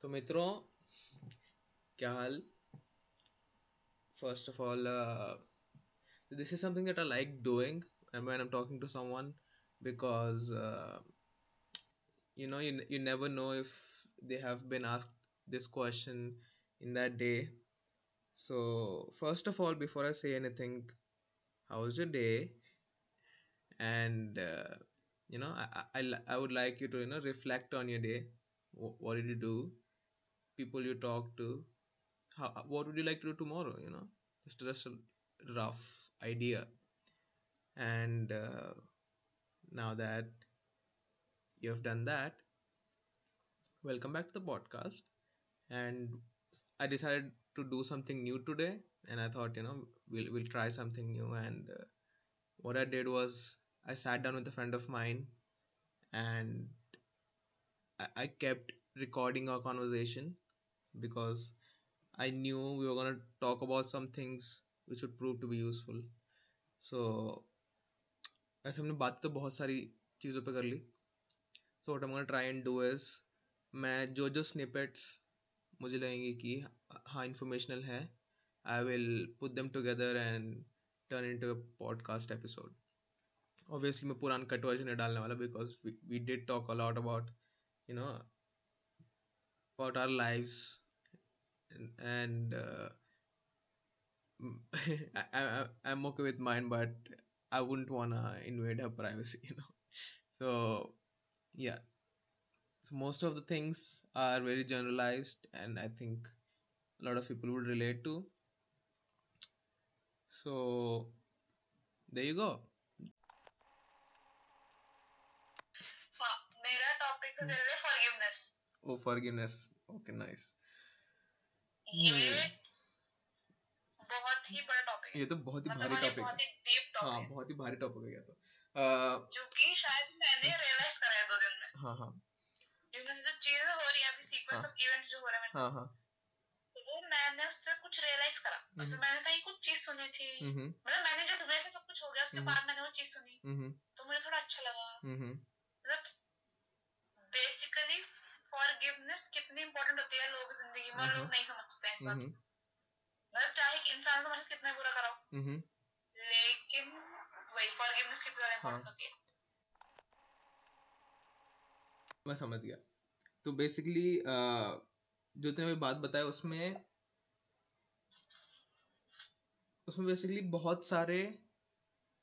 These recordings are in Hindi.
तो मित्रों क्या हाल first of all uh, this is something that i like doing and when i'm talking to someone because uh, you know you, you never know if they have been asked this question in that day so first of all before i say anything how was your day and uh, you know I, I i would like you to you know reflect on your day what did you do People you talk to how what would you like to do tomorrow you know? Just just a rough idea. And uh, now that you have done that welcome back to the podcast. And i decided to do something new today and i thought you know we'll, we'll try something new. And uh, what i did was i sat down with a friend of mine and I, I kept recording our conversation because I knew we were going to talk about some things which would prove to be useful. So, ऐसे हमने बात तो बहुत सारी चीज़ों पे कर ली so what am try and do is मैं जो जो स्निपेट्स मुझे लगेंगे कि हाँ इंफॉर्मेशनल है I will put them together and turn into podcast episode obviously मैं पुरान कट वर्जन डालने वाला because we did talk a lot about you know about our lives and uh, I, I, I'm okay with mine, but I wouldn't wanna invade her privacy, you know. So yeah, so most of the things are very generalized, and I think a lot of people would relate to. So there you go. मेरा टॉपिक है तेरे लिए forgiveness Oh, forgiveness. Okay, nice. ये हम्म, बहुत ही बड़ा टॉपिक ये तो बहुत ही मतलब भारी टॉपिक है। हाँ बहुत ही भारी टॉपिक है ये तो। अह, क्योंकि शायद मैंने रियलाइज़ करा है दो दिन में। हाँ हाँ। जो चीज़ें हो रही है अभी सीक्वेंस। ऑफ़ इवेंट्स जो हो रहे हैं हाँ वो मैंने उससे कुछ रियलाइज़ करा। फिर हम्म। मैंने कहीं कुछ चीज़ सुनी थी। हम्म मतलब मैंने जब मेरे से सब कुछ हो गया उसके हम्म। बाद मैंने वो चीज़ सुनी हम्म तो मुझे थोड़ा अच्छा लगा हम्म मतलब बेसिकली फॉरगिवनेस कितनी इंपॉर्टेंट होती है लोगों ज़िंदगी में लोग। नहीं समझते हैं इस बात मतलब चाहे कि इंसान तुम्हारे साथ कितना बुरा कराओ। हम्म लेकिन वही फॉरगिवनेस कितनी ज़्यादा इंपॉर्टेंट हाँ। होती है। मैं समझ गया। तो बेसिकली जो तुमने बात बताया उसमें उसमें बेसिकली बहुत सारे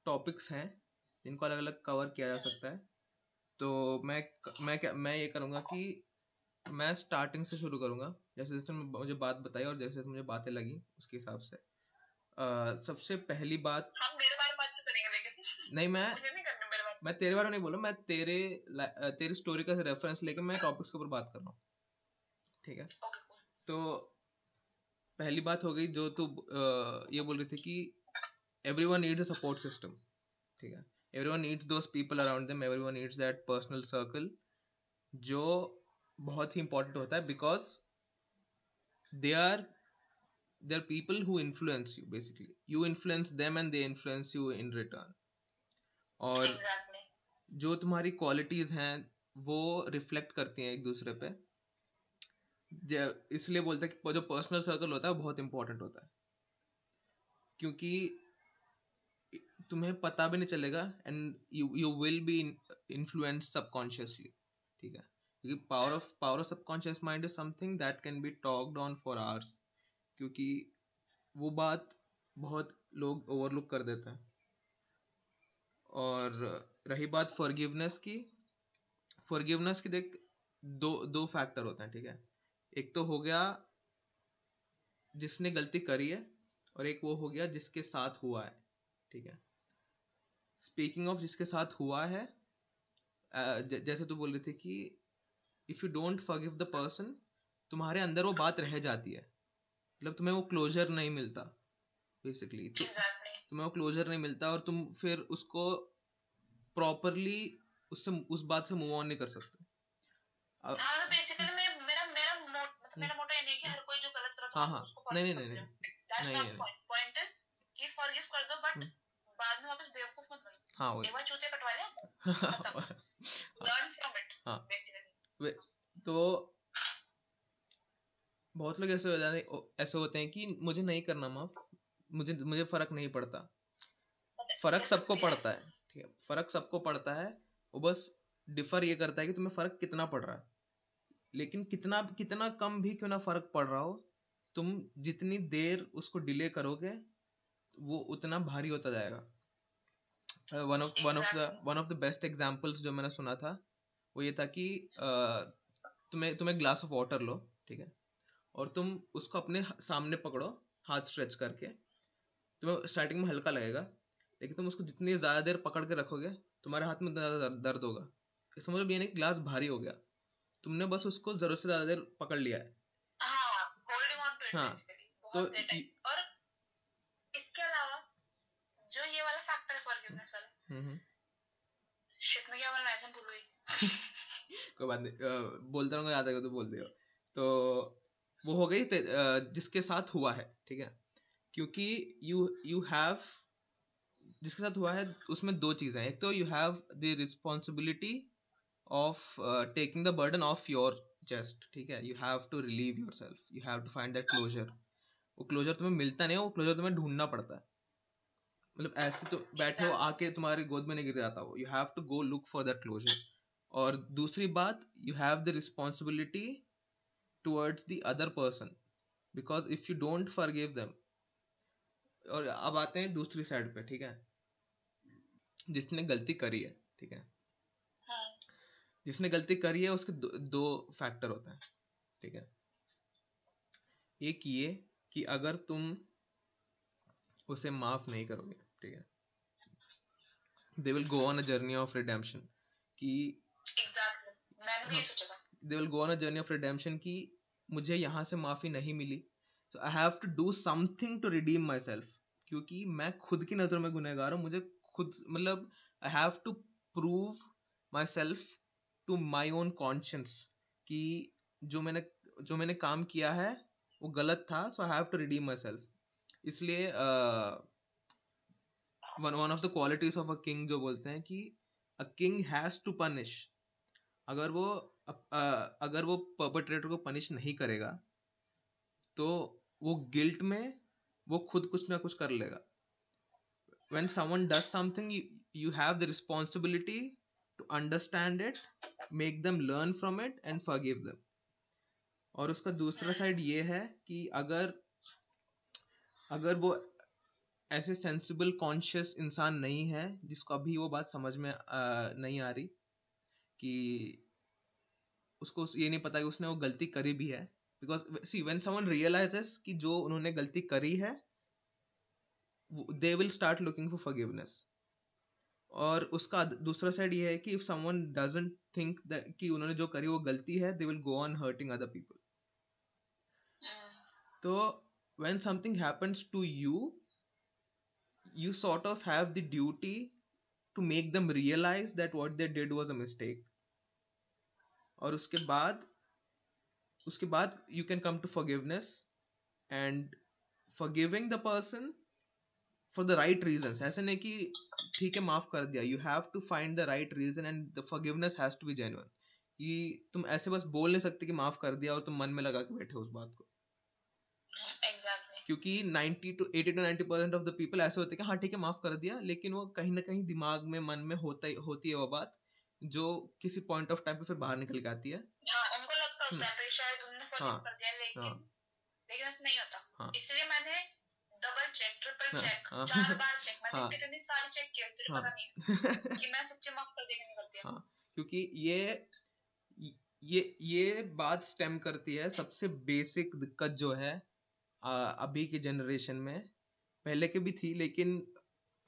टॉपिक्स हैं जिनको अलग अलग कवर किया जा सकता है। तो मैं मैं क्या मैं ये करूँगा कि मैं स्टार्टिंग से शुरू करूँगा। जैसे जैसे तुमने मुझे बात बताई और जैसे मुझे बातें लगी उसके हिसाब से। अ, सबसे पहली बात हम मेरे बारे में बात करेंगे लेकिन? नहीं मैं नहीं में। तेरे बारे में नहीं बोल मैं तेरे तेरी स्टोरी का रेफरेंस लेके मैं टॉपिक्स के ऊपर बात कर रहा हूँ। ठीक है? तो पहली बात हो गई जो तू ये बोल रही थी कि everyone needs a support system ठीक है? Everyone needs those people around them everyone needs that personal circle जो बहुत ही इंपॉर्टेंट होता है because they are they are people who influence you basically you influence them and they influence you in return और जो तुम्हारी क्वालिटीज हैं वो रिफ्लेक्ट करती हैं एक दूसरे पे। इसलिए बोलते हैं कि जो पर्सनल सर्कल होता है बहुत इंपॉर्टेंट होता है। क्योंकि तुम्हें पता भी नहीं चलेगा and you you will be influenced subconsciously ठीक है? क्योंकि power of power of subconscious mind is something that can be talked on for hours क्योंकि वो बात बहुत लोग ओवरलुक कर देते हैं। और रही बात फॉरगिवनेस की फॉरगिवनेस की देख, दो दो फैक्टर होते हैं, ठीक है? एक तो हो गया जिसने गलती करी है, और एक वो हो गया जिसके साथ हुआ है, ठीक है? स्पीकिंग ऑफ़ जिसके साथ हुआ है जैसे तू बोल रही थी कि if you don't forgive the person तुम्हारे अंदर वो बात रह जाती है। मतलब तुम्हें वो क्लोजर नहीं मिलता बेसिकली तो तुम्हें वो क्लोजर नहीं मिलता और तुम फिर उसको प्रॉपरली उससे उस बात से मूव ऑन नहीं कर सकते। हाँ बेसिकली मैं मेरा मेरा मोट मेरा मोटो ये है कि हर कोई जो गलत करता हाँ नहीं नहीं नहीं नहीं। नहीं, not नहीं, point. Point is कि forgive कर दो बट हम्म। बाद में वापस बेवकूफ़ मत बनो। हाँ एक बार चूते कटवा खत्म। लर्न फ्रॉम इट हाँ। बेसिकली तो बहुत लोग ऐसे हो जाते ऐसे होते हैं कि मुझे नहीं करना माफ़ मुझे मुझे फ़र्क नहीं पड़ता। फ़र्क सबको पड़ता है ठीक है? फ़र्क सबको पड़ता है वो बस डिफर ये करता है कि तुम्हें फ़र्क कितना पड़ रहा है। लेकिन कितना कितना कम भी क्यों ना फ़र्क पड़ रहा हो तुम जितनी देर उसको डिले करोगे वो उतना भारी होता जाएगा। One of one of the one of the best examples जो मैंने सुना था वो ये था कि अ, तुम्हें तुम्हें ग्लास ऑफ़ वाटर लो ठीक है? और तुम उसको अपने सामने पकड़ो हाथ स्ट्रेच करके। तुम्हें स्टार्टिंग में हल्का लगेगा लेकिन तुम उसको जितनी ज़्यादा देर पकड़ के रखोगे तुम्हारे हाथ में ज़्यादा दर्द- होगा। इसका मतलब ये नहीं ग्लास भारी हो गया। तुमने बस उसको ज़रूरत से ज़्यादा देर पकड़ लिया है। हाँ हाँ, तो और इसके अलावा जो ये वाला फैक्टर फॉरगिवनेस वाला हम्म हम्म, शिट में क्या बोलना है भूल गई। कोई बात नहीं बोलता रहूँगा याद आएगा तो बोल दियो। तो वो हो गई जिसके साथ हुआ है ठीक है? क्योंकि यू यू हैव जिसके साथ हुआ है उसमें दो चीज़ें हैं। एक तो you have the responsibility of taking the burden of your chest ठीक है? You have to relieve yourself you have to find that closure वो क्लोजर तुम्हें मिलता नहीं है वो क्लोजर तुम्हें ढूंढना पड़ता है। मतलब ऐसे तो बैठे हो आके तुम्हारी गोद में नहीं गिर जाता वो। You have to go look for that closure और दूसरी बात you have the responsibility towards the other person because if you don't forgive them और अब आते हैं दूसरी साइड पे ठीक है? जिसने गलती करी है ठीक है? हाँ। जिसने गलती करी है उसके दो, दो फैक्टर होते हैं ठीक है? एक ये कि अगर तुम उसे माफ़ नहीं करोगे ठीक है? They will go on a journey of redemption कि एग्जैक्टली मैंने भी। सोचा था। They will go on a journey of redemption कि मुझे यहाँ से माफ़ी नहीं मिली। So I have to do something to redeem myself क्योंकि मैं खुद की नज़र में गुनहगार हूँ। मुझे खुद मतलब I have to prove myself to my own conscience कि जो मैंने जो मैंने काम किया है वो गलत था। So I have to redeem myself इसलिए one one of the qualities of a king जो बोलते हैं कि a king has to punish अगर वो अगर वो पर्पट्रेटर को पनिश नहीं करेगा तो वो गिल्ट में वो खुद कुछ ना कुछ कर लेगा। When someone does something you, you have the responsibility to understand it make them learn from it and forgive them. और उसका दूसरा साइड ये है कि अगर अगर वो ऐसे सेंसिबल कॉन्शियस इंसान नहीं है जिसको अभी वो बात समझ में आ, नहीं आ रही कि उसको ये नहीं पता कि उसने वो गलती करी भी है। Because see when someone realises कि जो उन्होंने गलती करी है they will start looking for forgiveness और उसका दूसरा साइड ये है कि इफ़ समवन डजंट थिंक कि उन्होंने जो करी वो गलती है they will go on hurting other people तो when something happens to you you sort of have the duty to make them realize that what they did was a mistake और उसके बाद उसके बाद you can come to forgiveness and forgiving the person for the right reasons ऐसे नहीं कि ठीक है माफ़ कर दिया you have to find the right reason and the forgiveness has to be genuine कि तुम ऐसे बस बोल नहीं सकते कि माफ़ कर दिया और तुम मन में लगा के बैठे हो उस बात को एग्जैक्टली क्योंकि 90 to 80 to 90 percent of the people ऐसे होते हैं हाँ ठीक है माफ़ कर दिया लेकिन वो कहीं ना कहीं दिमाग में मन में होता ही होती है वो बात जो किसी पॉइंट ऑफ़ टाइम पे फिर बाहर निकल के आती है हाँ उनको लगता है उस हम्म। टाइम पे शायद तुमने फॉरगिव हाँ, कर दिया लेकिन हाँ। लेकिन ऐसा नहीं होता हाँ। इसलिए मैंने डबल चेक ट्रिपल हाँ, चेक हाँ। चार बार चेक मैंने हाँ। इतनी सारी चेक किया तुझे हाँ। पता नहीं कि मैं सच्चे माफ़ कर नहीं कर दिया हाँ। क्योंकि ये ये ये बात स्टेम करती है सबसे बेसिक दिक्कत जो है अभी की जनरेशन में, पहले के भी थी, लेकिन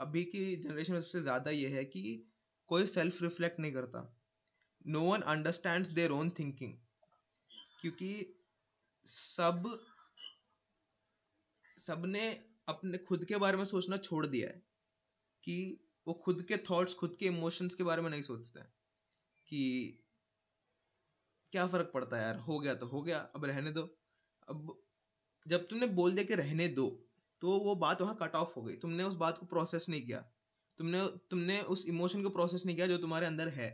अभी की जनरेशन में सबसे ज़्यादा ये है कि कोई सेल्फ रिफ्लेक्ट नहीं करता। No one understand their own thinking क्योंकि सब, सबने अपने, खुद के बारे में सोचना छोड़ दिया है कि वो खुद के थॉट्स खुद के इमोशंस के बारे में नहीं सोचते। हैं कि क्या फ़र्क पड़ता है यार? हो गया तो हो गया, अब रहने दो। अब जब तुमने बोल दिया कि रहने दो तो वो बात वहाँ कट ऑफ़ हो गई। तुमने उस बात को प्रोसेस नहीं किया। तुमने तुमने उस इमोशन को प्रोसेस नहीं किया जो तुम्हारे अंदर है।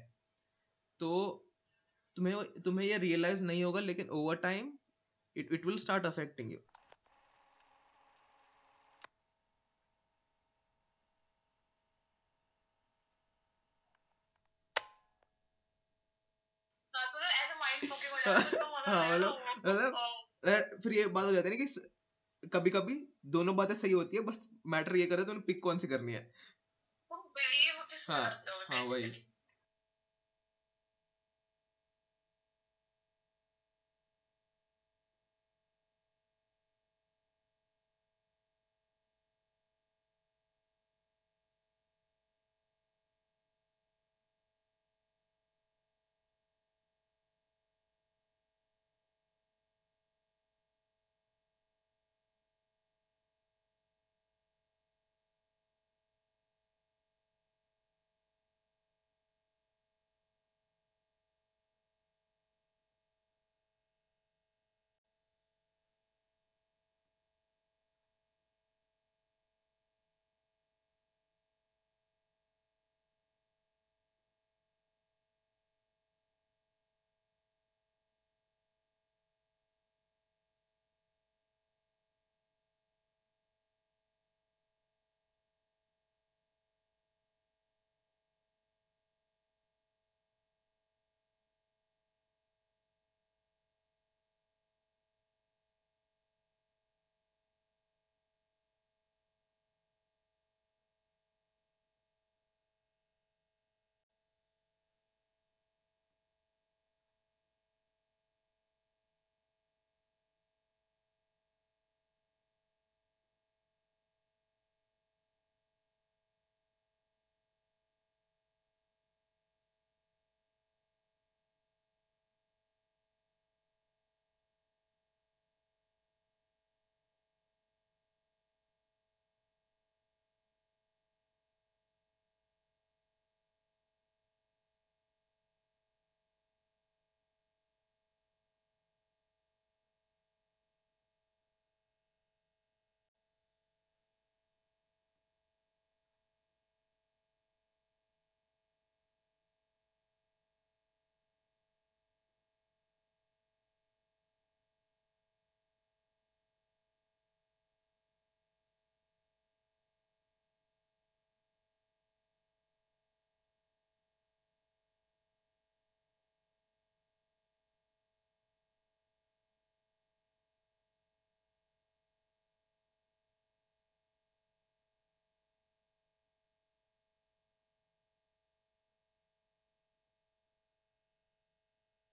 तो तुम्हें तुम्हें ये रियलाइज़ नहीं होगा लेकिन over time it, it will start affecting you हाँ तो तो हाँ, नहीं मतलब- मतलब- फिर ये बात हो जाती है ना कि कभी कभी दोनों बातें सही होती है बस मैटर ये करता है तुम्हें पिक कौन सी करनी है हाँ, हाँ, वही।